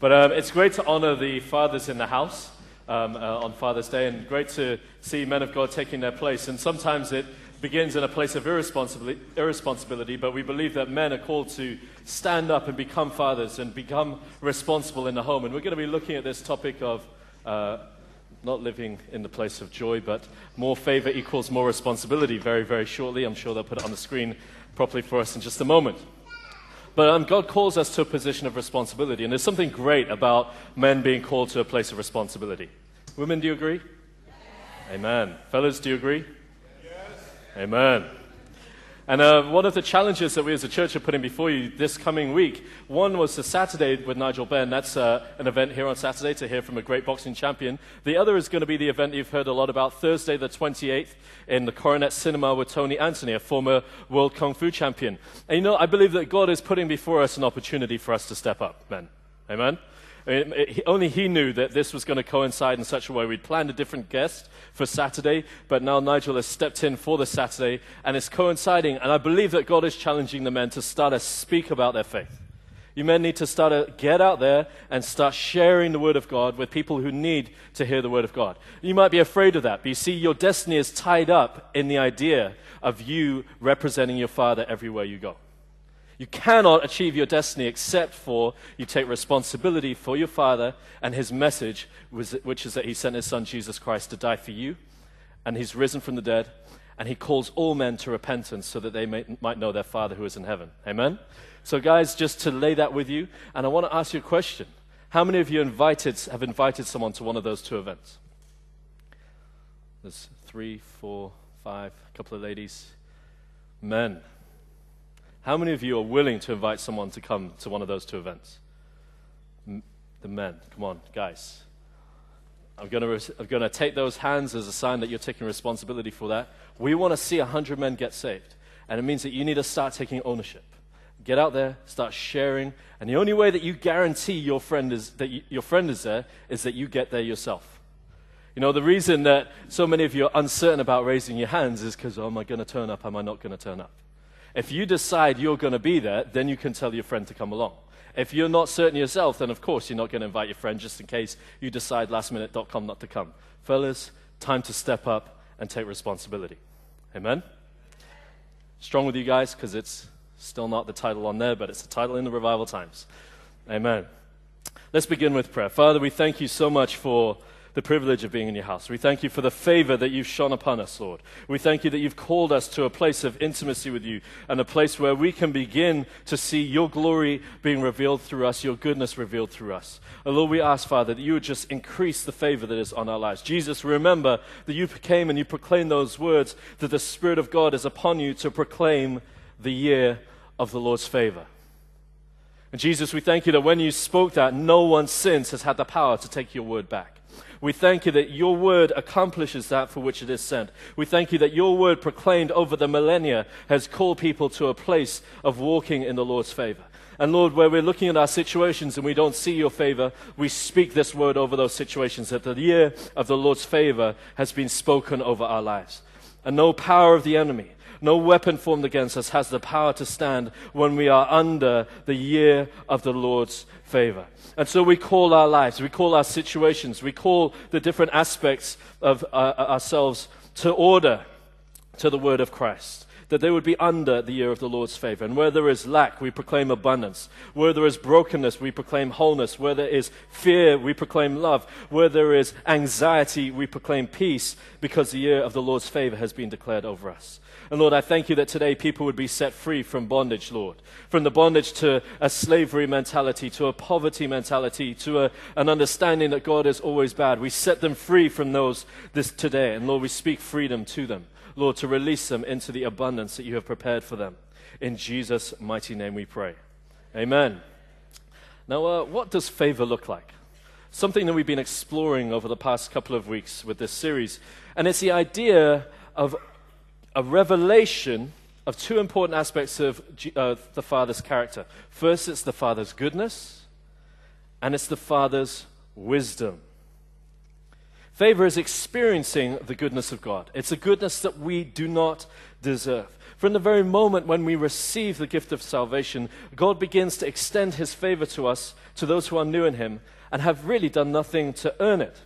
But um, it's great to honor the fathers in the house um, uh, on Father's Day, and great to see men of God taking their place. And sometimes it begins in a place of irresponsibility, irresponsibility, but we believe that men are called to stand up and become fathers and become responsible in the home. And we're going to be looking at this topic of uh, not living in the place of joy, but more favor equals more responsibility very, very shortly. I'm sure they'll put it on the screen properly for us in just a moment. But um, God calls us to a position of responsibility, and there's something great about men being called to a place of responsibility. Women, do you agree? Yes. Amen. Fellas, do you agree? Yes. Amen. And uh, one of the challenges that we as a church are putting before you this coming week, one was the Saturday with Nigel Benn. That's uh, an event here on Saturday to hear from a great boxing champion. The other is going to be the event you've heard a lot about Thursday, the 28th, in the Coronet Cinema with Tony Anthony, a former world kung fu champion. And you know, I believe that God is putting before us an opportunity for us to step up, men. Amen? Only he knew that this was going to coincide in such a way. We'd planned a different guest for Saturday, but now Nigel has stepped in for the Saturday, and it's coinciding. And I believe that God is challenging the men to start to speak about their faith. You men need to start to get out there and start sharing the Word of God with people who need to hear the Word of God. You might be afraid of that, but you see, your destiny is tied up in the idea of you representing your Father everywhere you go. You cannot achieve your destiny except for you take responsibility for your Father and His message, which is that He sent His Son Jesus Christ to die for you, and He's risen from the dead, and He calls all men to repentance so that they may, might know their Father who is in heaven. Amen? So, guys, just to lay that with you, and I want to ask you a question. How many of you invited, have invited someone to one of those two events? There's three, four, five, a couple of ladies. Men. How many of you are willing to invite someone to come to one of those two events? The men. Come on, guys. I'm going res- to take those hands as a sign that you're taking responsibility for that. We want to see 100 men get saved. And it means that you need to start taking ownership. Get out there, start sharing. And the only way that you guarantee your friend is, that you, your friend is there is that you get there yourself. You know, the reason that so many of you are uncertain about raising your hands is because, oh, am I going to turn up? Am I not going to turn up? If you decide you're going to be there, then you can tell your friend to come along. If you're not certain yourself, then of course you're not going to invite your friend just in case you decide lastminute.com not to come. Fellas, time to step up and take responsibility. Amen? Strong with you guys because it's still not the title on there, but it's the title in the revival times. Amen. Let's begin with prayer. Father, we thank you so much for the privilege of being in your house. We thank you for the favor that you've shone upon us, Lord. We thank you that you've called us to a place of intimacy with you and a place where we can begin to see your glory being revealed through us, your goodness revealed through us. And Lord, we ask, Father, that you would just increase the favor that is on our lives. Jesus, remember that you came and you proclaimed those words that the Spirit of God is upon you to proclaim the year of the Lord's favor. And Jesus, we thank you that when you spoke that, no one since has had the power to take your word back. We thank you that your word accomplishes that for which it is sent. We thank you that your word proclaimed over the millennia has called people to a place of walking in the Lord's favor. And Lord, where we're looking at our situations and we don't see your favor, we speak this word over those situations that the year of the Lord's favor has been spoken over our lives. And no power of the enemy, no weapon formed against us has the power to stand when we are under the year of the Lord's favor. And so we call our lives, we call our situations, we call the different aspects of uh, ourselves to order to the word of Christ. That they would be under the year of the Lord's favor. And where there is lack, we proclaim abundance. Where there is brokenness, we proclaim wholeness. Where there is fear, we proclaim love. Where there is anxiety, we proclaim peace because the year of the Lord's favor has been declared over us. And Lord, I thank you that today people would be set free from bondage, Lord. From the bondage to a slavery mentality, to a poverty mentality, to a, an understanding that God is always bad. We set them free from those this today. And Lord, we speak freedom to them. Lord, to release them into the abundance that you have prepared for them. In Jesus' mighty name we pray. Amen. Now, uh, what does favor look like? Something that we've been exploring over the past couple of weeks with this series. And it's the idea of a revelation of two important aspects of uh, the Father's character. First, it's the Father's goodness, and it's the Father's wisdom. Favor is experiencing the goodness of God. It's a goodness that we do not deserve. From the very moment when we receive the gift of salvation, God begins to extend his favor to us, to those who are new in him, and have really done nothing to earn it.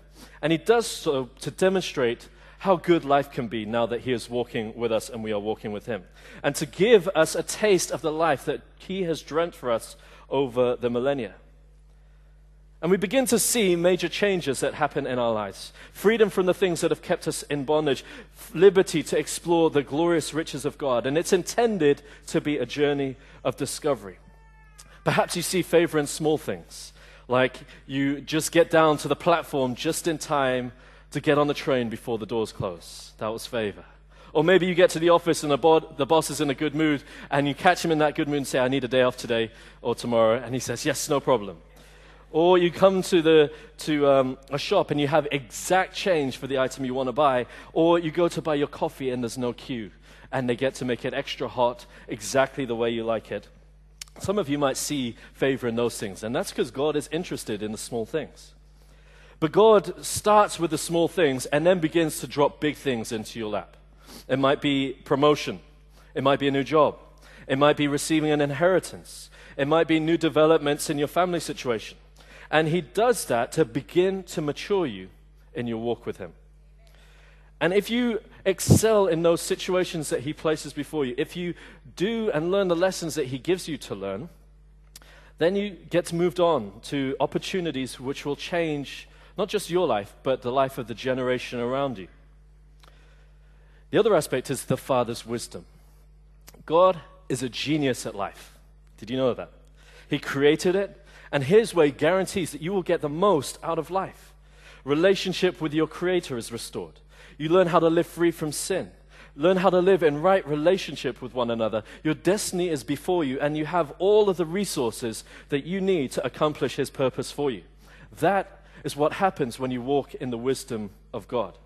And he does so to demonstrate how good life can be now that he is walking with us and we are walking with him. And to give us a taste of the life that he has dreamt for us over the millennia. And we begin to see major changes that happen in our lives freedom from the things that have kept us in bondage, liberty to explore the glorious riches of God. And it's intended to be a journey of discovery. Perhaps you see favor in small things, like you just get down to the platform just in time to get on the train before the doors close. That was favor. Or maybe you get to the office and the, the, boss is in a good mood and you catch him in that good mood and say, I need a day off today or tomorrow. And he says, Yes, no problem. Or you come to, the, to um, a shop and you have exact change for the item you want to buy. Or you go to buy your coffee and there's no queue. And they get to make it extra hot exactly the way you like it. Some of you might see favor in those things. And that's because God is interested in the small things. But God starts with the small things and then begins to drop big things into your lap. It might be promotion, it might be a new job, it might be receiving an inheritance, it might be new developments in your family situation. And He does that to begin to mature you in your walk with Him. And if you excel in those situations that He places before you, if you do and learn the lessons that He gives you to learn, then you get moved on to opportunities which will change not just your life, but the life of the generation around you. The other aspect is the Father's wisdom. God is a genius at life. Did you know that? He created it, and His way guarantees that you will get the most out of life. Relationship with your Creator is restored. You learn how to live free from sin. Learn how to live in right relationship with one another. Your destiny is before you, and you have all of the resources that you need to accomplish His purpose for you. That is what happens when you walk in the wisdom of God.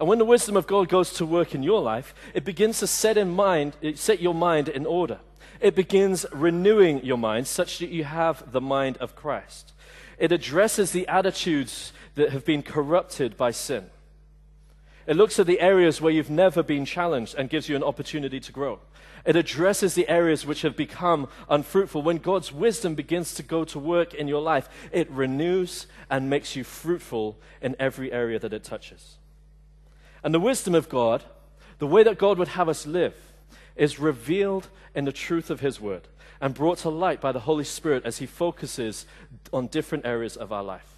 And when the wisdom of God goes to work in your life, it begins to set in mind, set your mind in order. It begins renewing your mind such that you have the mind of Christ. It addresses the attitudes that have been corrupted by sin. It looks at the areas where you've never been challenged and gives you an opportunity to grow. It addresses the areas which have become unfruitful. When God's wisdom begins to go to work in your life, it renews and makes you fruitful in every area that it touches. And the wisdom of God, the way that God would have us live, is revealed in the truth of His Word and brought to light by the Holy Spirit as He focuses on different areas of our life.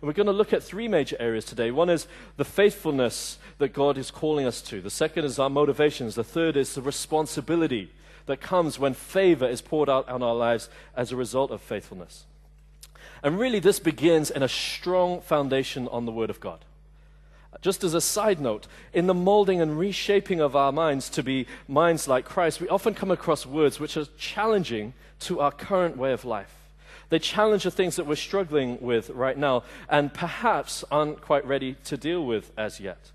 And we're going to look at three major areas today. One is the faithfulness that God is calling us to, the second is our motivations, the third is the responsibility that comes when favor is poured out on our lives as a result of faithfulness. And really, this begins in a strong foundation on the Word of God. Just as a side note, in the molding and reshaping of our minds to be minds like Christ, we often come across words which are challenging to our current way of life. They challenge the things that we're struggling with right now and perhaps aren't quite ready to deal with as yet.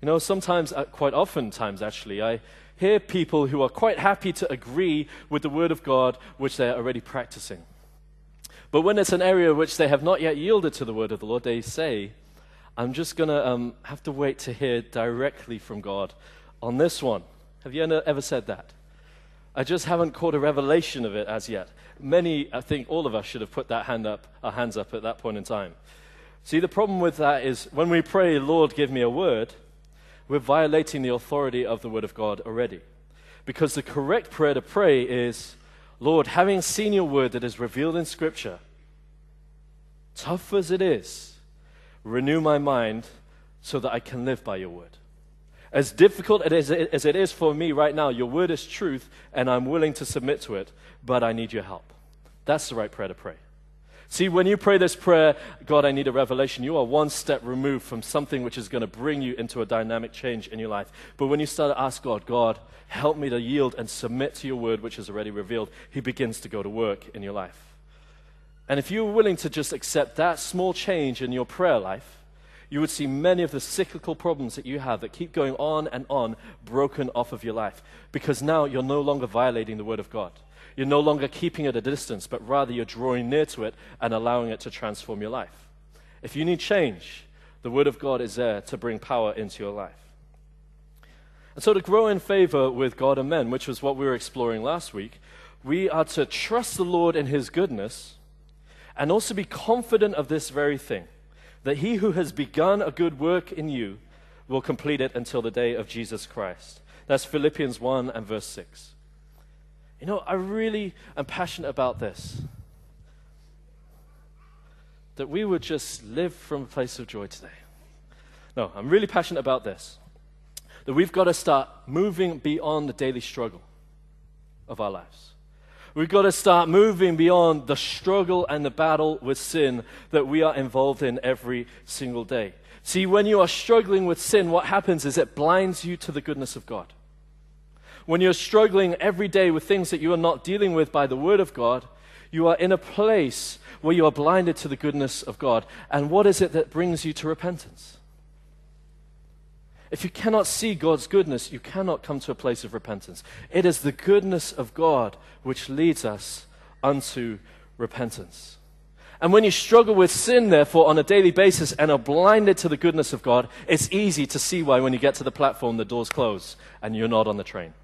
You know, sometimes, uh, quite often times actually, I hear people who are quite happy to agree with the Word of God which they are already practicing. But when it's an area which they have not yet yielded to the Word of the Lord, they say, I'm just going to um, have to wait to hear directly from God on this one. Have you ever said that? I just haven't caught a revelation of it as yet. Many, I think all of us should have put that hand up, our hands up at that point in time. See, the problem with that is when we pray, Lord, give me a word, we're violating the authority of the Word of God already. Because the correct prayer to pray is, Lord, having seen your word that is revealed in Scripture, tough as it is, renew my mind so that I can live by your word. As difficult as it is for me right now, your word is truth, and I'm willing to submit to it, but I need your help. That's the right prayer to pray. See, when you pray this prayer, God, I need a revelation, you are one step removed from something which is going to bring you into a dynamic change in your life. But when you start to ask God, God, help me to yield and submit to your word, which is already revealed, He begins to go to work in your life. And if you were willing to just accept that small change in your prayer life, you would see many of the cyclical problems that you have that keep going on and on broken off of your life. Because now you're no longer violating the Word of God. You're no longer keeping it at a distance, but rather you're drawing near to it and allowing it to transform your life. If you need change, The Word of God is there to bring power into your life. And so, to grow in favor with God and men, which was what we were exploring last week, we are to trust the Lord in His goodness and also be confident of this very thing that He who has begun a good work in you will complete it until the day of Jesus Christ. That's Philippians 1 and verse 6. You know, I really am passionate about this. That we would just live from a place of joy today. No, I'm really passionate about this. That we've got to start moving beyond the daily struggle of our lives. We've got to start moving beyond the struggle and the battle with sin that we are involved in every single day. See, when you are struggling with sin, what happens is it blinds you to the goodness of God. When you're struggling every day with things that you are not dealing with by the Word of God, you are in a place where you are blinded to the goodness of God. And what is it that brings you to repentance? If you cannot see God's goodness, you cannot come to a place of repentance. It is the goodness of God which leads us unto repentance. And when you struggle with sin, therefore, on a daily basis and are blinded to the goodness of God, it's easy to see why when you get to the platform, the doors close and you're not on the train.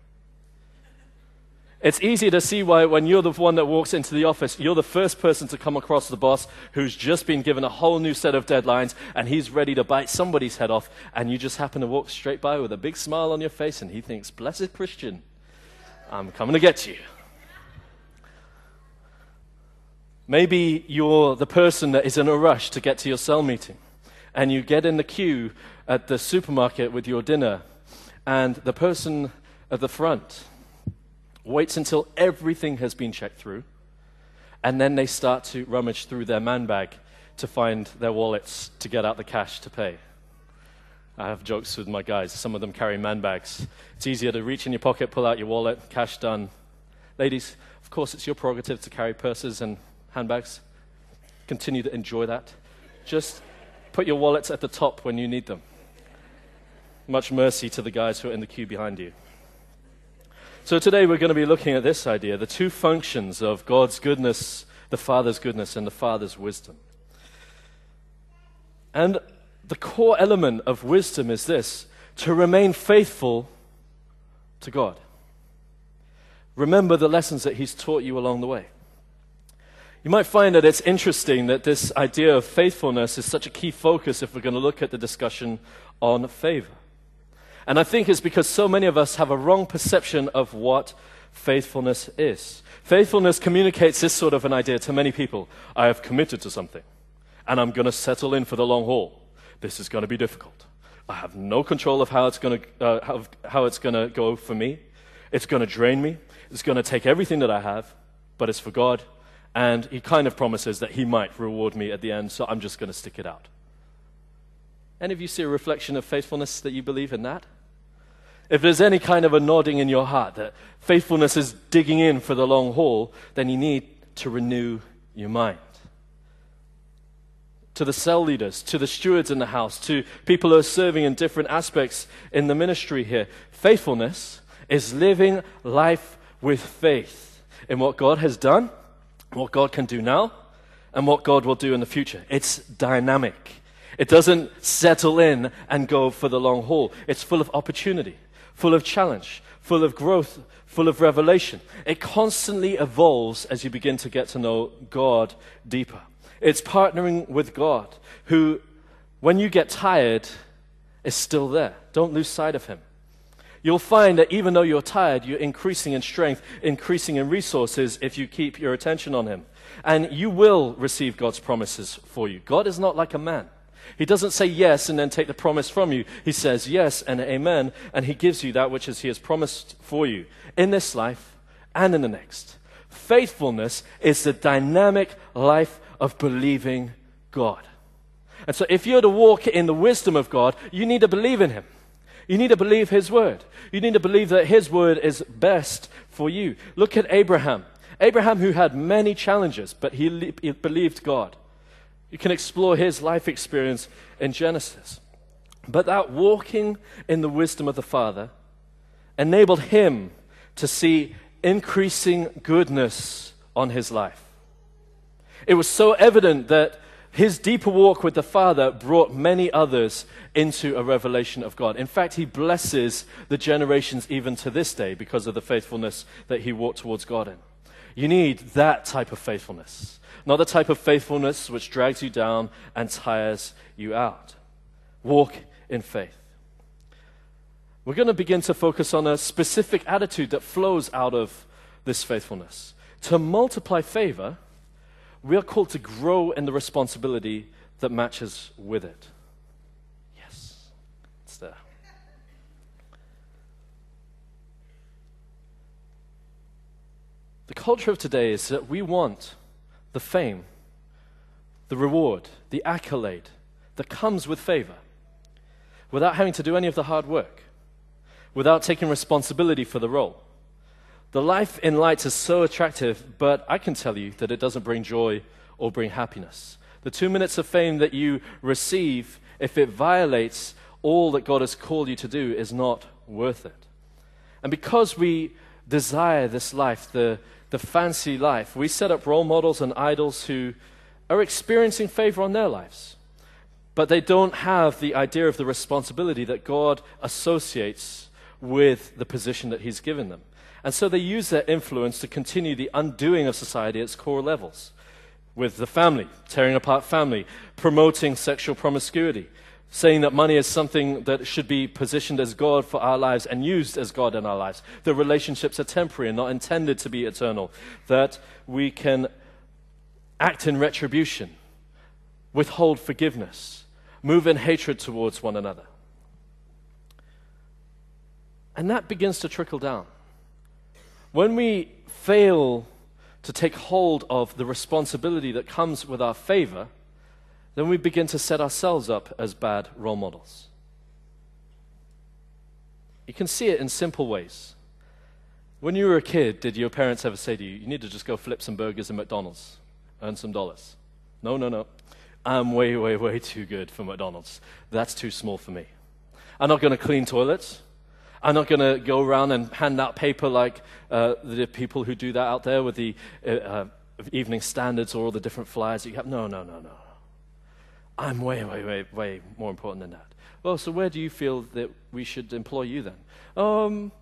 It's easy to see why, when you're the one that walks into the office, you're the first person to come across the boss who's just been given a whole new set of deadlines and he's ready to bite somebody's head off, and you just happen to walk straight by with a big smile on your face, and he thinks, Blessed Christian, I'm coming to get you. Maybe you're the person that is in a rush to get to your cell meeting, and you get in the queue at the supermarket with your dinner, and the person at the front waits until everything has been checked through, and then they start to rummage through their man bag to find their wallets to get out the cash to pay. I have jokes with my guys. Some of them carry man bags. It's easier to reach in your pocket, pull out your wallet, cash done. Ladies, of course, it's your prerogative to carry purses and handbags. Continue to enjoy that. Just put your wallets at the top when you need them. Much mercy to the guys who are in the queue behind you. So today we're going to be looking at this idea the two functions of God's goodness, the Father's goodness, and the Father's wisdom. And the core element of wisdom is this to remain faithful to God. Remember the lessons that He's taught you along the way. You might find that it's interesting that this idea of faithfulness is such a key focus if we're going to look at the discussion on favor. And I think it's because so many of us have a wrong perception of what faithfulness is. Faithfulness communicates this sort of an idea to many people I have committed to something, and I'm going to settle in for the long haul. This is going to be difficult. I have no control of how it's going to, uh, how, it's going to go for me. It's going to drain me. It's going to take everything that I have, but it's for God. And He kind of promises that He might reward me at the end, so I'm just going to stick it out. Any of you see a reflection of faithfulness that you believe in that? If there's any kind of a nodding in your heart that faithfulness is digging in for the long haul, then you need to renew your mind. To the cell leaders, to the stewards in the house, to people who are serving in different aspects in the ministry here, faithfulness is living life with faith in what God has done, what God can do now, and what God will do in the future. It's dynamic. It doesn't settle in and go for the long haul. It's full of opportunity full of challenge, full of growth, full of revelation. It constantly evolves as you begin to get to know God deeper. It's partnering with God, who, when you get tired, is still there. Don't lose sight of Him. You'll find that even though you're tired, you're increasing in strength, increasing in resources if you keep your attention on Him. And you will receive God's promises for you. God is not like a man. He doesn't say yes and then take the promise from you. He says yes and amen, and He gives you that which is He has promised for you in this life and in the next. Faithfulness is the dynamic life of believing God. And so, if you're to walk in the wisdom of God, you need to believe in Him. You need to believe His word. You need to believe that His word is best for you. Look at Abraham. Abraham, who had many challenges, but he, he believed God. You can explore his life experience in Genesis. But that walking in the wisdom of the Father enabled him to see increasing goodness on his life. It was so evident that His deeper walk with the Father brought many others into a revelation of God. In fact, he blesses the generations even to this day because of the faithfulness that he walked towards God in. You need that type of faithfulness, not the type of faithfulness which drags you down and tires you out. Walk in faith. We're going to begin to focus on a specific attitude that flows out of this faithfulness. To multiply favor, we are called to grow in the responsibility that matches with it. Yes, it's there. The culture of today is that we want the fame, the reward, the accolade that comes with favor without having to do any of the hard work, without taking responsibility for the role. The life in light is so attractive, but I can tell you that it doesn't bring joy or bring happiness. The two minutes of fame that you receive, if it violates all that God has called you to do, is not worth it. And because we desire this life, the, the fancy life, we set up role models and idols who are experiencing favor on their lives. But they don't have the idea of the responsibility that God associates with the position that He's given them. And so they use their influence to continue the undoing of society at its core levels. With the family, tearing apart family, promoting sexual promiscuity, saying that money is something that should be positioned as God for our lives and used as God in our lives. The relationships are temporary and not intended to be eternal. That we can act in retribution, withhold forgiveness, move in hatred towards one another. And that begins to trickle down. When we fail to take hold of the responsibility that comes with our favor, then we begin to set ourselves up as bad role models. You can see it in simple ways. When you were a kid, did your parents ever say to you, you need to just go flip some burgers at McDonald's, earn some dollars? No, no, no. I'm way, way, way too good for McDonald's. That's too small for me. I'm not going to clean toilets. I'm not going to go around and hand out paper like uh, the people who do that out there with the uh, uh, evening standards or all the different flyers that you have. No, no, no, no. I'm way, way, way, way more important than that. Well, so where do you feel that we should employ you then? Um,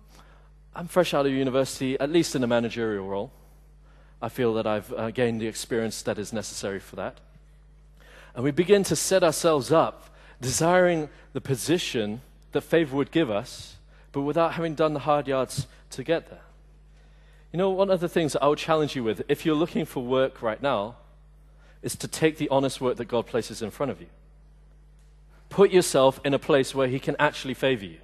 I'm fresh out of university, at least in a managerial role. I feel that I've uh, gained the experience that is necessary for that. And we begin to set ourselves up, desiring the position that favor would give us but without having done the hard yards to get there. You know, one of the things that I would challenge you with, if you're looking for work right now, is to take the honest work that God places in front of you. Put yourself in a place where He can actually favor you.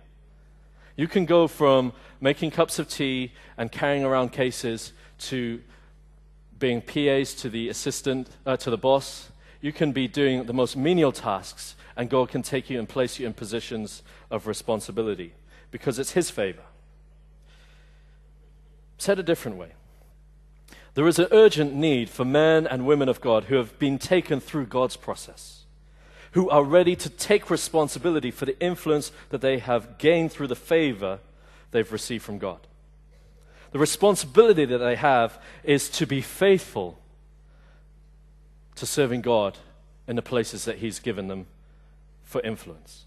You can go from making cups of tea and carrying around cases to being PAs to the assistant, uh, to the boss. You can be doing the most menial tasks, and God can take you and place you in positions of responsibility because it's His favor. Said a different way, there is an urgent need for men and women of God who have been taken through God's process, who are ready to take responsibility for the influence that they have gained through the favor they've received from God. The responsibility that they have is to be faithful to serving God in the places that He's given them for influence.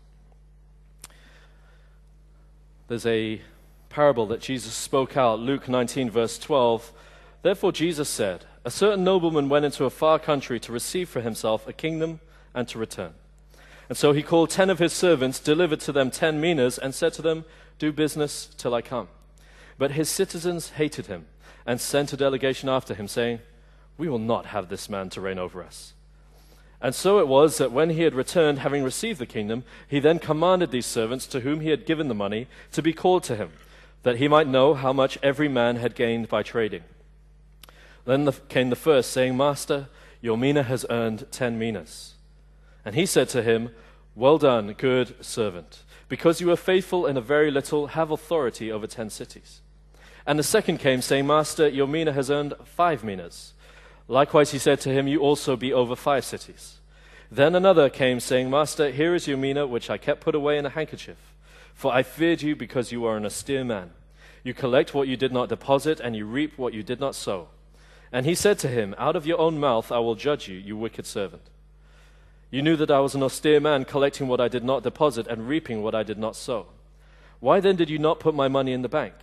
There's a parable that Jesus spoke out, Luke 19, verse 12. Therefore, Jesus said, A certain nobleman went into a far country to receive for himself a kingdom and to return. And so he called ten of his servants, delivered to them ten minas, and said to them, Do business till I come. But his citizens hated him and sent a delegation after him, saying, We will not have this man to reign over us. And so it was that when he had returned, having received the kingdom, he then commanded these servants to whom he had given the money to be called to him, that he might know how much every man had gained by trading. Then the, came the first, saying, Master, your mina has earned ten minas. And he said to him, Well done, good servant. Because you were faithful in a very little, have authority over ten cities. And the second came, saying, Master, your mina has earned five minas. Likewise, he said to him, You also be over five cities. Then another came, saying, Master, here is your mina, which I kept put away in a handkerchief. For I feared you because you are an austere man. You collect what you did not deposit, and you reap what you did not sow. And he said to him, Out of your own mouth I will judge you, you wicked servant. You knew that I was an austere man, collecting what I did not deposit and reaping what I did not sow. Why then did you not put my money in the bank,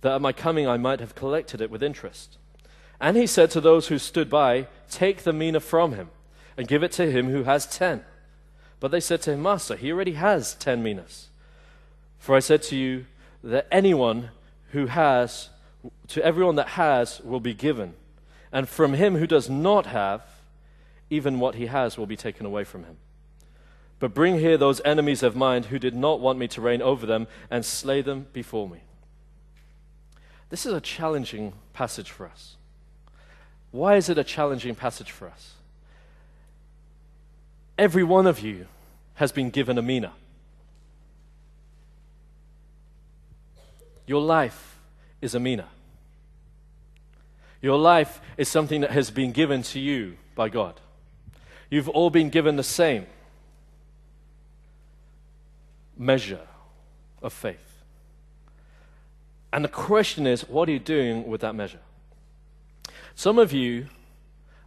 that at my coming I might have collected it with interest? And he said to those who stood by, Take the mina from him, and give it to him who has ten. But they said to him, Master, he already has ten minas. For I said to you that anyone who has, to everyone that has, will be given, and from him who does not have, even what he has will be taken away from him. But bring here those enemies of mine who did not want me to reign over them, and slay them before me. This is a challenging passage for us. Why is it a challenging passage for us? Every one of you has been given a mina. Your life is a mina. Your life is something that has been given to you by God. You've all been given the same measure of faith. And the question is, what are you doing with that measure? Some of you,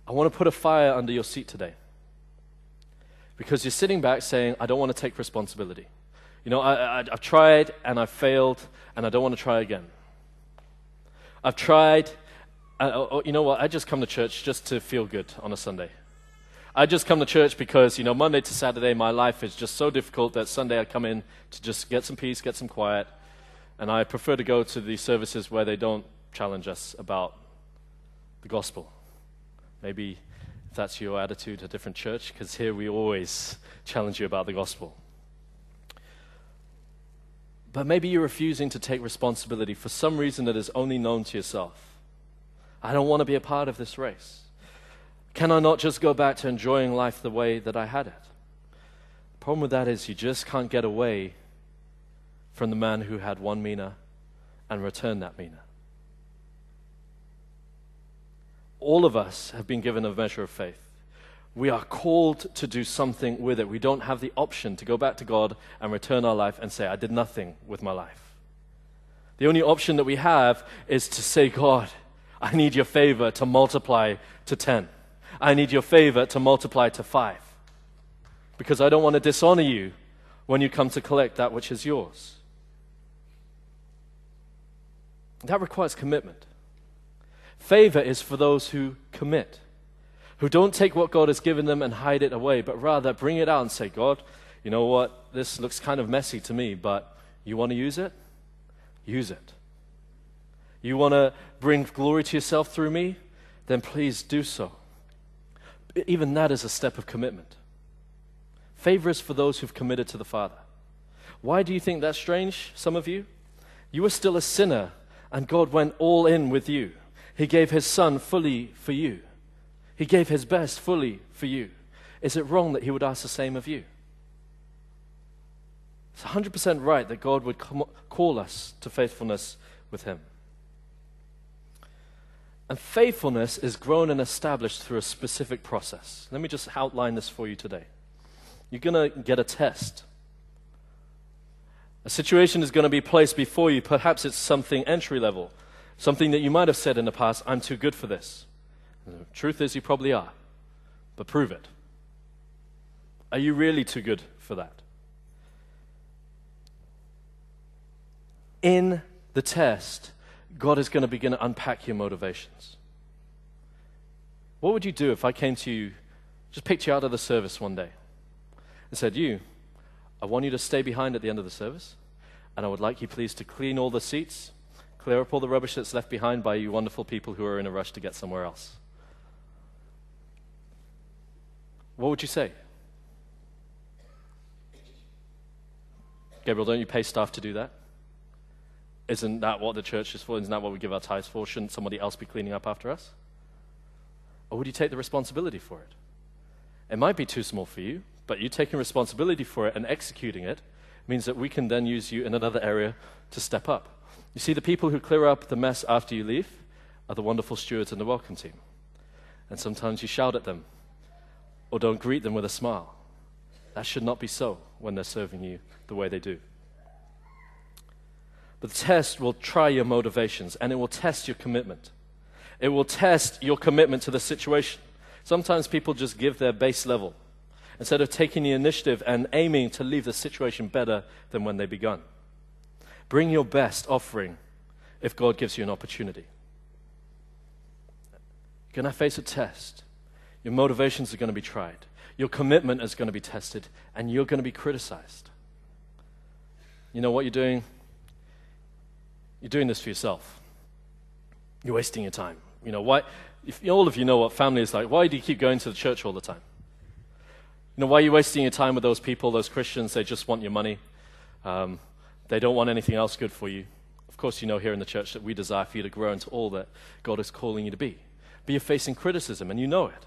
I want to put a fire under your seat today. Because you're sitting back saying, I don't want to take responsibility. You know, I, I, have tried and I've failed and I don't want to try again. I've tried, oh, oh, you know what, I just come to church just to feel good on a Sunday. I just come to church because, you know, Monday to Saturday, my life is just so difficult that Sunday I come in to just get some peace, get some quiet. And I prefer to go to the services where they don't challenge us about the gospel. Maybe if that's your attitude, a different church, because here we always challenge you about the gospel. But maybe you're refusing to take responsibility for some reason that is only known to yourself. I don't want to be a part of this race. Can I not just go back to enjoying life the way that I had it? The problem with that is you just can't get away from the man who had one mina and return that mina. All of us have been given a measure of faith. We are called to do something with it. We don't have the option to go back to God and return our life and say, I did nothing with my life. The only option that we have is to say, God, I need your favor to multiply to 10. I need your favor to multiply to five. Because I don't want to dishonor you when you come to collect that which is yours. That requires commitment. Favor is for those who commit, who don't take what God has given them and hide it away, but rather bring it out and say, God, you know what? This looks kind of messy to me, but you want to use it? Use it. You want to bring glory to yourself through me? Then please do so even that is a step of commitment. Favor is for those who've committed to the Father. Why do you think that's strange, some of you? You were still a sinner, and God went all in with you. He gave His Son fully for you, He gave His best fully for you. Is it wrong that He would ask the same of you? It's 100% right that God would call us to faithfulness with Him. And faithfulness is grown and established through a specific process. Let me just outline this for you today. You're going to get a test. A situation is going to be placed before you. Perhaps it's something entry level, something that you might have said in the past, I'm too good for this. The truth is, you probably are. But prove it. Are you really too good for that? In the test, God is going to begin to unpack your motivations. What would you do if I came to you, just picked you out of the service one day, and said, You, I want you to stay behind at the end of the service, and I would like you please to clean all the seats, clear up all the rubbish that's left behind by you wonderful people who are in a rush to get somewhere else? What would you say? Gabriel, don't you pay staff to do that? Isn't that what the church is for? Isn't that what we give our tithes for? Shouldn't somebody else be cleaning up after us? Or would you take the responsibility for it? It might be too small for you, but you taking responsibility for it and executing it means that we can then use you in another area to step up. You see, the people who clear up the mess after you leave are the wonderful stewards and the welcome team. And sometimes you shout at them or don't greet them with a smile. That should not be so when they're serving you the way they do. But the test will try your motivations and it will test your commitment. It will test your commitment to the situation. Sometimes people just give their base level. instead of taking the initiative and aiming to leave the situation better than when they begun. Bring your best offering if God gives you an opportunity. You're going to face a test. Your motivations are going to be tried. Your commitment is going to be tested, and you're going to be criticized. You know what you're doing? You're doing this for yourself. You're wasting your time. You know, why? If all of you know what family is like, why do you keep going to the church all the time? You know, why are you wasting your time with those people, those Christians? They just want your money. Um, they don't want anything else good for you. Of course, you know here in the church that we desire for you to grow into all that God is calling you to be. But you're facing criticism, and you know it.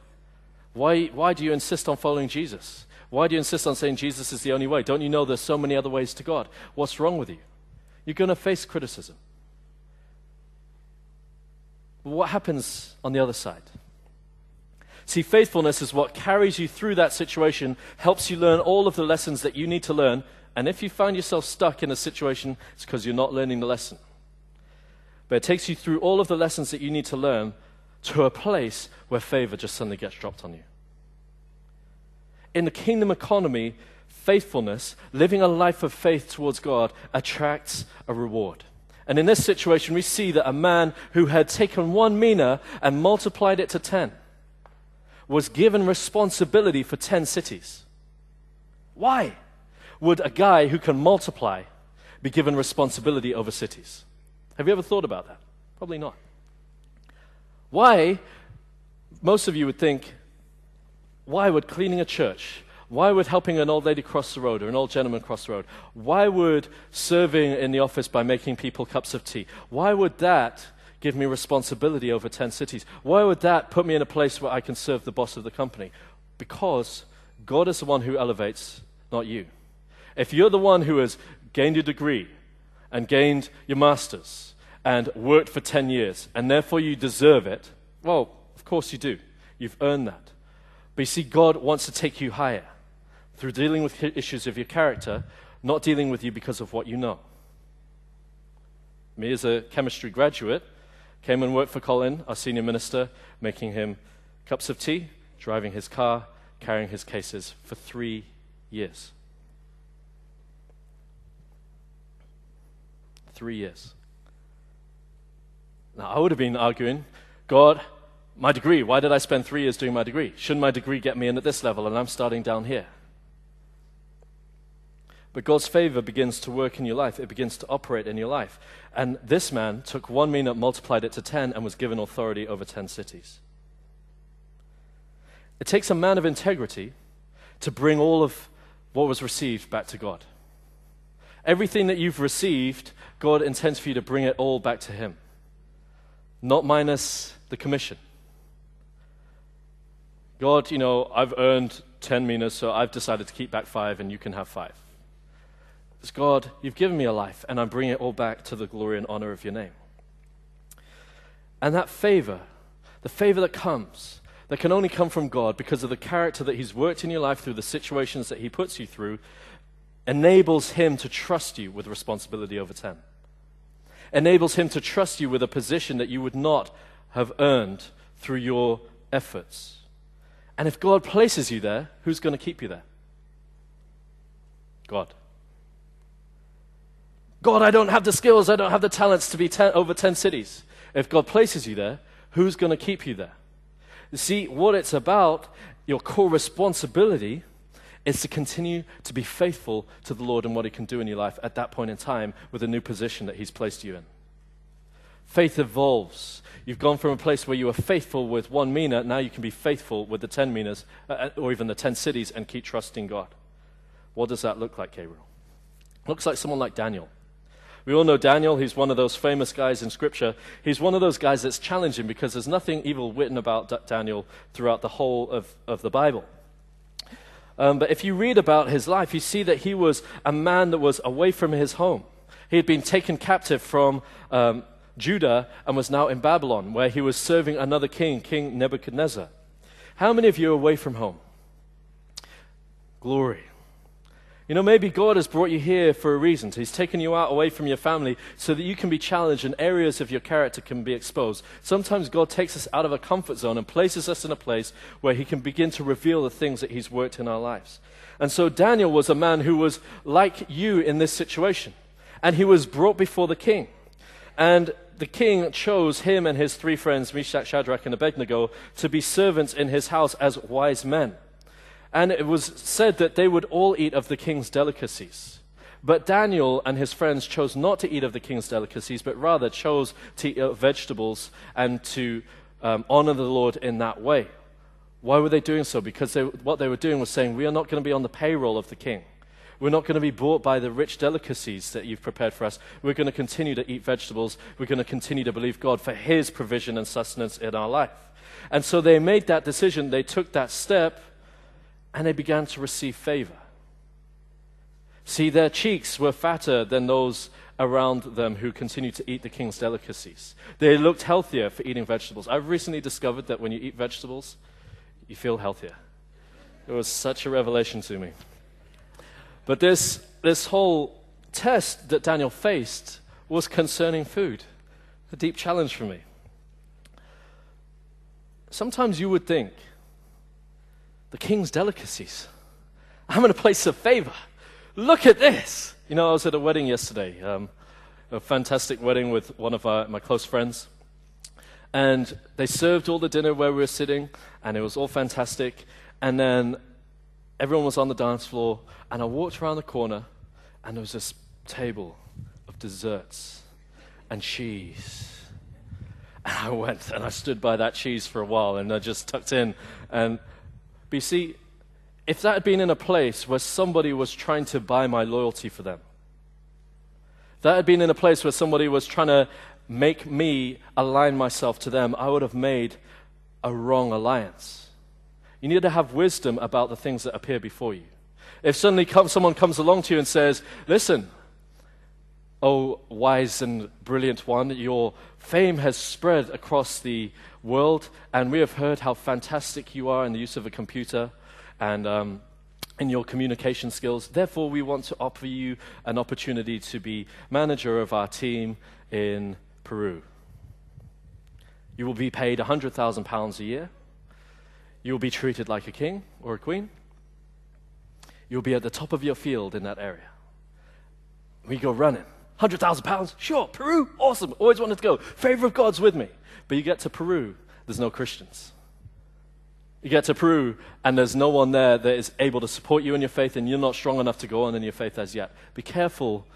Why, why do you insist on following Jesus? Why do you insist on saying Jesus is the only way? Don't you know there's so many other ways to God? What's wrong with you? You're going to face criticism. But what happens on the other side? See, faithfulness is what carries you through that situation, helps you learn all of the lessons that you need to learn. And if you find yourself stuck in a situation, it's because you're not learning the lesson. But it takes you through all of the lessons that you need to learn to a place where favor just suddenly gets dropped on you. In the kingdom economy, faithfulness, living a life of faith towards God, attracts a reward. And in this situation, we see that a man who had taken one mina and multiplied it to ten was given responsibility for 10 cities. Why would a guy who can multiply be given responsibility over cities? Have you ever thought about that? Probably not. Why, most of you would think, why would cleaning a church, why would helping an old lady cross the road or an old gentleman cross the road, why would serving in the office by making people cups of tea, why would that give me responsibility over 10 cities? Why would that put me in a place where I can serve the boss of the company? Because God is the one who elevates, not you. If you're the one who has gained your degree and gained your master's and worked for 10 years, and therefore you deserve it, well, of course you do. You've earned that. But you see, God wants to take you higher through dealing with issues of your character, not dealing with you because of what you know. Me, as a chemistry graduate, Came and worked for Colin, our senior minister, making him cups of tea, driving his car, carrying his cases for three years. Three years. Now, I would have been arguing, God, my degree, why did I spend three years doing my degree? Shouldn't my degree get me in at this level and I'm starting down here? But God's favor begins to work in your life, it begins to operate in your life. And this man took one mina, multiplied it to 10, and was given authority over 10 cities. It takes a man of integrity to bring all of what was received back to God. Everything that you've received, God intends for you to bring it all back to Him, not minus the commission. God, you know, I've earned 10 minas, so I've decided to keep back five, and you can have five. God, you've given me a life, and I'm bringing it all back to the glory and honor of your name. And that favor, the favor that comes, that can only come from God because of the character that He's worked in your life through the situations that He puts you through, enables Him to trust you with responsibility over 10. Enables Him to trust you with a position that you would not have earned through your efforts. And if God places you there, who's going to keep you there? God. God, I don't have the skills, I don't have the talents to be ten, over 10 cities. If God places you there, who's going to keep you there? You see, what it's about, your core responsibility, is to continue to be faithful to the Lord and what He can do in your life at that point in time with a new position that He's placed you in. Faith evolves. You've gone from a place where you were faithful with one mina, now you can be faithful with the 10 minas, uh, uh, or even the 10 cities, and keep trusting God. What does that look like, Gabriel? Looks like someone like Daniel. We all know Daniel. He's one of those famous guys in Scripture. He's one of those guys that's challenging because there's nothing evil written about D- Daniel throughout the whole of, of the Bible. Um, but if you read about his life, you see that he was a man that was away from his home. He had been taken captive from um, Judah and was now in Babylon, where he was serving another king, King Nebuchadnezzar. How many of you are away from home? Glory. You know, maybe God has brought you here for a reason. He's taken you out away from your family so that you can be challenged and areas of your character can be exposed. Sometimes God takes us out of a comfort zone and places us in a place where He can begin to reveal the things that He's worked in our lives. And so Daniel was a man who was like you in this situation. And he was brought before the king. And the king chose him and his three friends, Meshach, Shadrach, and Abednego, to be servants in his house as wise men. And it was said that they would all eat of the king's delicacies. But Daniel and his friends chose not to eat of the king's delicacies, but rather chose to eat vegetables and to um, honor the Lord in that way. Why were they doing so? Because they, what they were doing was saying, We are not going to be on the payroll of the king. We're not going to be bought by the rich delicacies that you've prepared for us. We're going to continue to eat vegetables. We're going to continue to believe God for His provision and sustenance in our life. And so they made that decision. They took that step and they began to receive favor. See, their cheeks were fatter than those around them who continued to eat the king's delicacies. They looked healthier for eating vegetables. I've recently discovered that when you eat vegetables, you feel healthier. It was such a revelation to me. But this, this whole test that Daniel faced was concerning food, a deep challenge for me. Sometimes you would think, the king's delicacies. I'm in a place of favor. Look at this. You know, I was at a wedding yesterday, um, a fantastic wedding with one of our, my close friends. And they served all the dinner where we were sitting, and it was all fantastic. And then everyone was on the dance floor, and I walked around the corner, and there was this table of desserts and cheese. And I went and I stood by that cheese for a while, and I just tucked in. And but you see, if that had been in a place where somebody was trying to buy my loyalty for them, that had been in a place where somebody was trying to make me align myself to them, I would have made a wrong alliance. You need to have wisdom about the things that appear before you. If suddenly come, someone comes along to you and says, Listen, oh wise and brilliant one, your fame has spread across the world, and we have heard how fantastic you are in the use of a computer and um, in your communication skills. Therefore, we want to offer you an opportunity to be manager of our team in Peru. You will be paid £100,000 a year. You will be treated like a king or a queen. You'll be at the top of your field in that area. We go running. £100,000? Sure. Peru? Awesome. Always wanted to go. Favor of God's with me. But you get to Peru, there's no Christians. You get to Peru, and there's no one there that is able to support you in your faith, and you're not strong enough to go on in your faith as yet. Be careful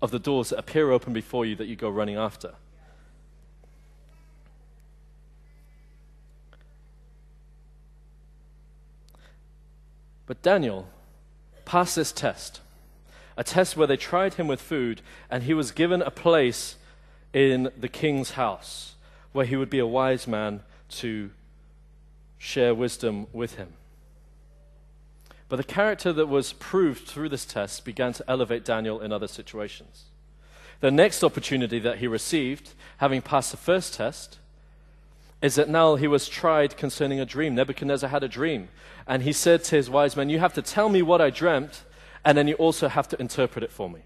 of the doors that appear open before you that you go running after. But Daniel passed this test a test where they tried him with food, and he was given a place in the king's house where he would be a wise man to share wisdom with him. But the character that was proved through this test began to elevate Daniel in other situations. The next opportunity that he received, having passed the first test, is that now he was tried concerning a dream. Nebuchadnezzar had a dream, and he said to his wise men, You have to tell me what I dreamt, and then you also have to interpret it for me.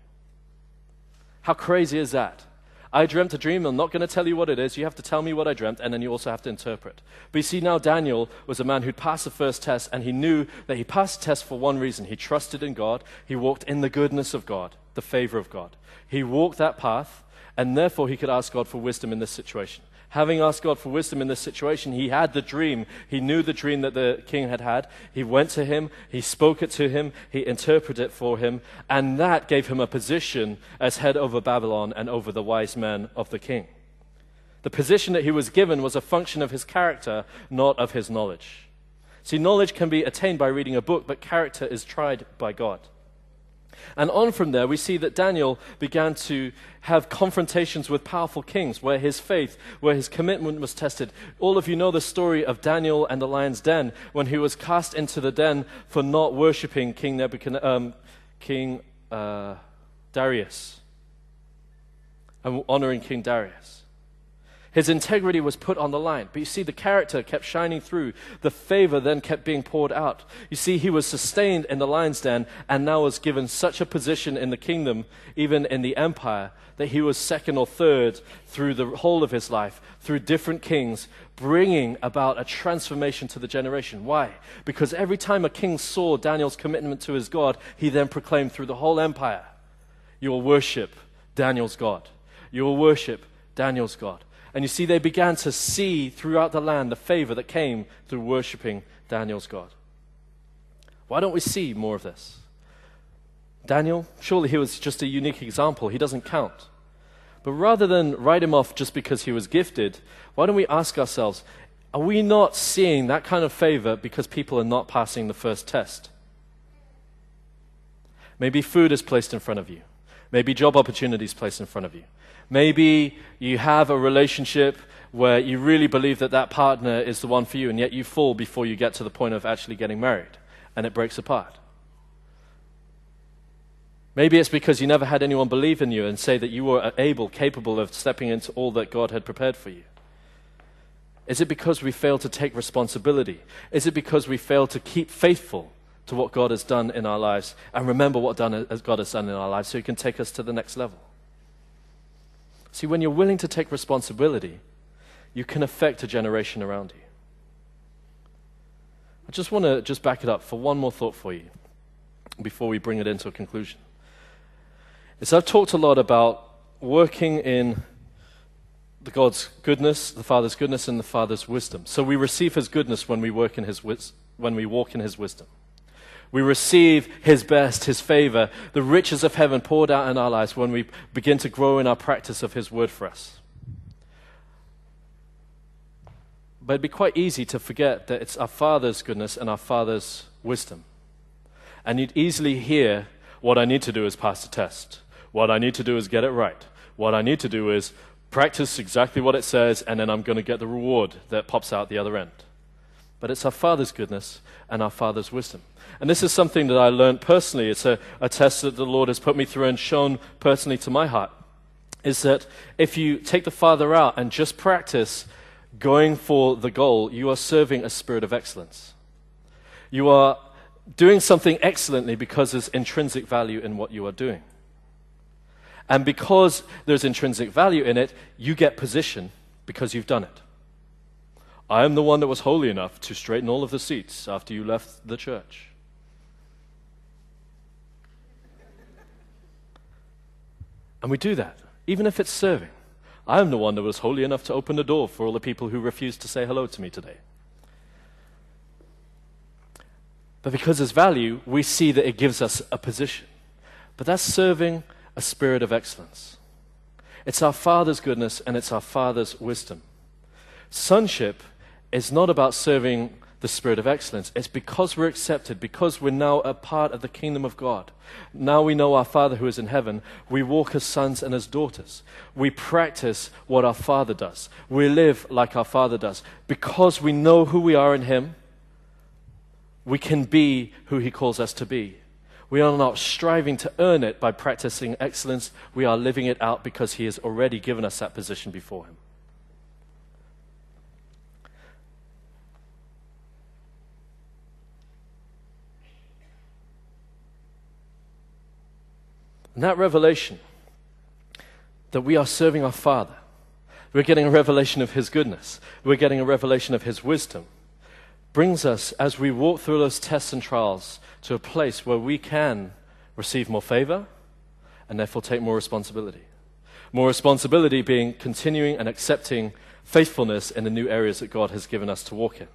How crazy is that? I dreamt a dream. I'm not going to tell you what it is. You have to tell me what I dreamt, and then you also have to interpret. But you see, now Daniel was a man who'd passed the first test, and he knew that he passed the test for one reason. He trusted in God. He walked in the goodness of God, the favor of God. He walked that path, and therefore he could ask God for wisdom in this situation having asked God for wisdom in this situation, he had the dream. He knew the dream that the king had had. He went to him, he spoke it to him, he interpreted it for him, and that gave him a position as head over Babylon and over the wise men of the king. The position that he was given was a function of his character, not of his knowledge. See, knowledge can be attained by reading a book, but character is tried by God. And on from there, we see that Daniel began to have confrontations with powerful kings where his faith, where his commitment was tested. All of you know the story of Daniel and the lion's den when he was cast into the den for not worshiping King, Nebuchadnezzar, um, King uh, Darius and honoring King Darius. His integrity was put on the line. But you see, the character kept shining through. The favor then kept being poured out. You see, he was sustained in the lion's den and now was given such a position in the kingdom, even in the empire, that he was second or third through the whole of his life, through different kings, bringing about a transformation to the generation. Why? Because every time a king saw Daniel's commitment to his God, he then proclaimed through the whole empire, You will worship Daniel's God. You will worship Daniel's God. And you see, they began to see throughout the land the favor that came through worshiping Daniel's God. Why don't we see more of this? Daniel, surely he was just a unique example. He doesn't count. But rather than write him off just because he was gifted, why don't we ask ourselves, are we not seeing that kind of favor because people are not passing the first test? Maybe food is placed in front of you. Maybe job opportunities placed in front of you. Maybe you have a relationship where you really believe that that partner is the one for you, and yet you fall before you get to the point of actually getting married, and it breaks apart. Maybe it's because you never had anyone believe in you and say that you were able, capable of stepping into all that God had prepared for you. Is it because we fail to take responsibility? Is it because we fail to keep faithful to what God has done in our lives and remember what God has done in our lives so He can take us to the next level? See, when you're willing to take responsibility, you can affect a generation around you. I just want to just back it up for one more thought for you before we bring it into a conclusion. Is I've talked a lot about working in the God's goodness, the Father's goodness, and the Father's wisdom. So we receive His goodness when we work in His when we walk in His wisdom. We receive His best, His favor, the riches of heaven poured out in our lives when we begin to grow in our practice of His word for us. But it'd be quite easy to forget that it's our Father's goodness and our Father's wisdom. And you'd easily hear, what I need to do is pass the test. What I need to do is get it right. What I need to do is practice exactly what it says, and then I'm going to get the reward that pops out the other end. But it's our Father's goodness and our Father's wisdom. And this is something that I learned personally. It's a, a test that the Lord has put me through and shown personally to my heart. Is that if you take the Father out and just practice going for the goal, you are serving a spirit of excellence. You are doing something excellently because there's intrinsic value in what you are doing. And because there's intrinsic value in it, you get position because you've done it. I am the one that was holy enough to straighten all of the seats after you left the church. And we do that, even if it's serving. I am the one that was holy enough to open the door for all the people who refused to say hello to me today. But because there's value, we see that it gives us a position. But that's serving a spirit of excellence. It's our Father's goodness and it's our Father's wisdom. Sonship is not about serving the spirit of excellence. It's because we're accepted, because we're now a part of the kingdom of God. Now we know our Father who is in heaven. We walk as sons and as daughters. We practice what our Father does. We live like our Father does. Because we know who we are in Him, we can be who He calls us to be. We are not striving to earn it by practicing excellence. We are living it out because He has already given us that position before Him. And that revelation that we are serving our Father, we're getting a revelation of His goodness, we're getting a revelation of His wisdom, brings us, as we walk through those tests and trials, to a place where we can receive more favor and therefore take more responsibility. More responsibility being continuing and accepting faithfulness in the new areas that God has given us to walk in.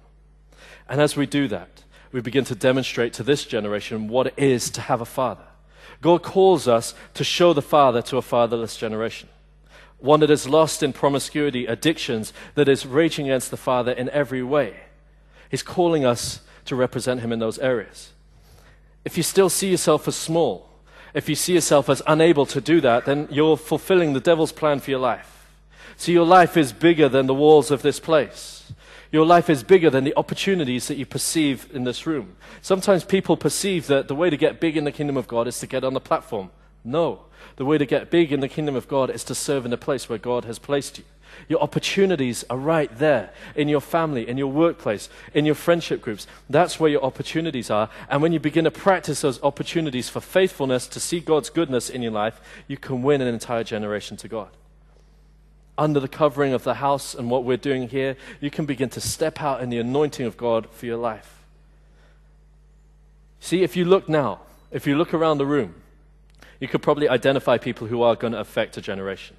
And as we do that, we begin to demonstrate to this generation what it is to have a father. God calls us to show the Father to a fatherless generation. One that is lost in promiscuity, addictions, that is raging against the Father in every way. He's calling us to represent Him in those areas. If you still see yourself as small, if you see yourself as unable to do that, then you're fulfilling the devil's plan for your life. See, your life is bigger than the walls of this place. Your life is bigger than the opportunities that you perceive in this room. Sometimes people perceive that the way to get big in the kingdom of God is to get on the platform. No. The way to get big in the kingdom of God is to serve in the place where God has placed you. Your opportunities are right there in your family, in your workplace, in your friendship groups. That's where your opportunities are. And when you begin to practice those opportunities for faithfulness to see God's goodness in your life, you can win an entire generation to God. Under the covering of the house and what we're doing here, you can begin to step out in the anointing of God for your life. See, if you look now, if you look around the room, you could probably identify people who are going to affect a generation.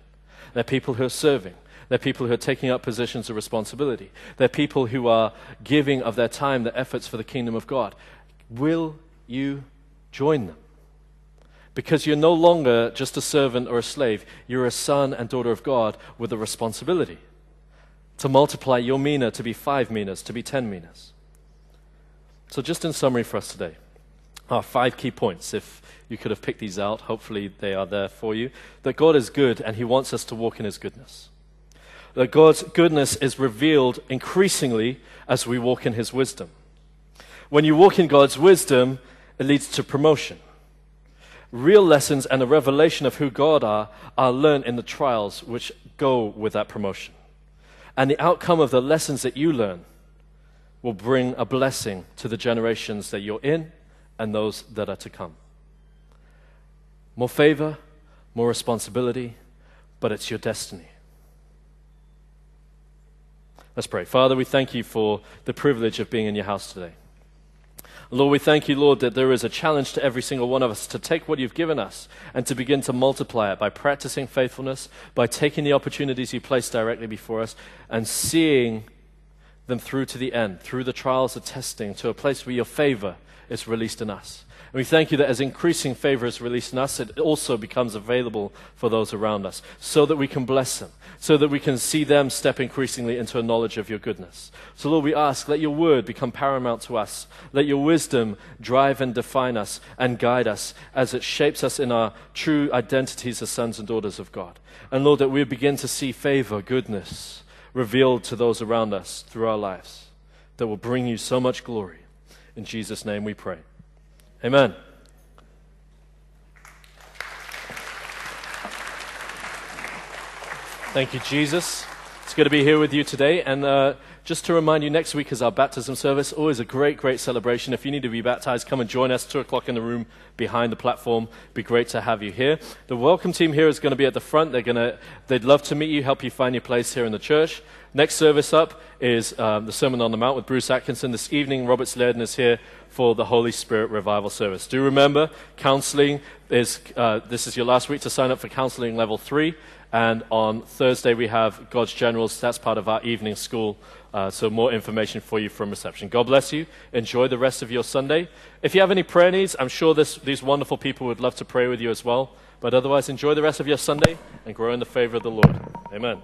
They're people who are serving. They're people who are taking up positions of responsibility. They're people who are giving of their time, their efforts for the kingdom of God. Will you join them? Because you're no longer just a servant or a slave, you're a son and daughter of God with a responsibility to multiply your mina to be five minas, to be ten minas. So, just in summary for us today, our five key points. If you could have picked these out, hopefully they are there for you. That God is good and He wants us to walk in His goodness that God's goodness is revealed increasingly as we walk in His wisdom. When you walk in God's wisdom, it leads to promotion. Real lessons and a revelation of who God are are learned in the trials which go with that promotion. And the outcome of the lessons that you learn will bring a blessing to the generations that you're in and those that are to come. More favor, more responsibility, but it's your destiny. Let's pray. Father, we thank you for the privilege of being in your house today. Lord, we thank you, Lord, that there is a challenge to every single one of us to take what you've given us and to begin to multiply it by practicing faithfulness, by taking the opportunities you place directly before us and seeing them through to the end, through the trials of testing, to a place where your favor is released in us. And we thank you that as increasing favor is released in us, it also becomes available for those around us so that we can bless them, so that we can see them step increasingly into a knowledge of your goodness. So, Lord, we ask, let your word become paramount to us. Let your wisdom drive and define us and guide us as it shapes us in our true identities as sons and daughters of God. And, Lord, that we begin to see favor, goodness revealed to those around us through our lives that will bring you so much glory. In Jesus' name we pray. Amen. Thank you, Jesus. It's good to be here with you today. And uh, just to remind you, next week is our baptism service. Always a great, great celebration. If you need to be baptized, come and join us. Two o'clock in the room behind the platform. Be great to have you here. The welcome team here is going to be at the front. They're going to, they'd love to meet you, help you find your place here in the church. Next service up is um, the Sermon on the Mount with Bruce Atkinson. This evening, Robert Sladen is here for the Holy Spirit Revival Service. Do remember, counseling is, uh, this is your last week to sign up for counseling level three. And on Thursday, we have God's Generals. That's part of our evening school. Uh, so, more information for you from reception. God bless you. Enjoy the rest of your Sunday. If you have any prayer needs, I'm sure this, these wonderful people would love to pray with you as well. But otherwise, enjoy the rest of your Sunday and grow in the favor of the Lord. Amen.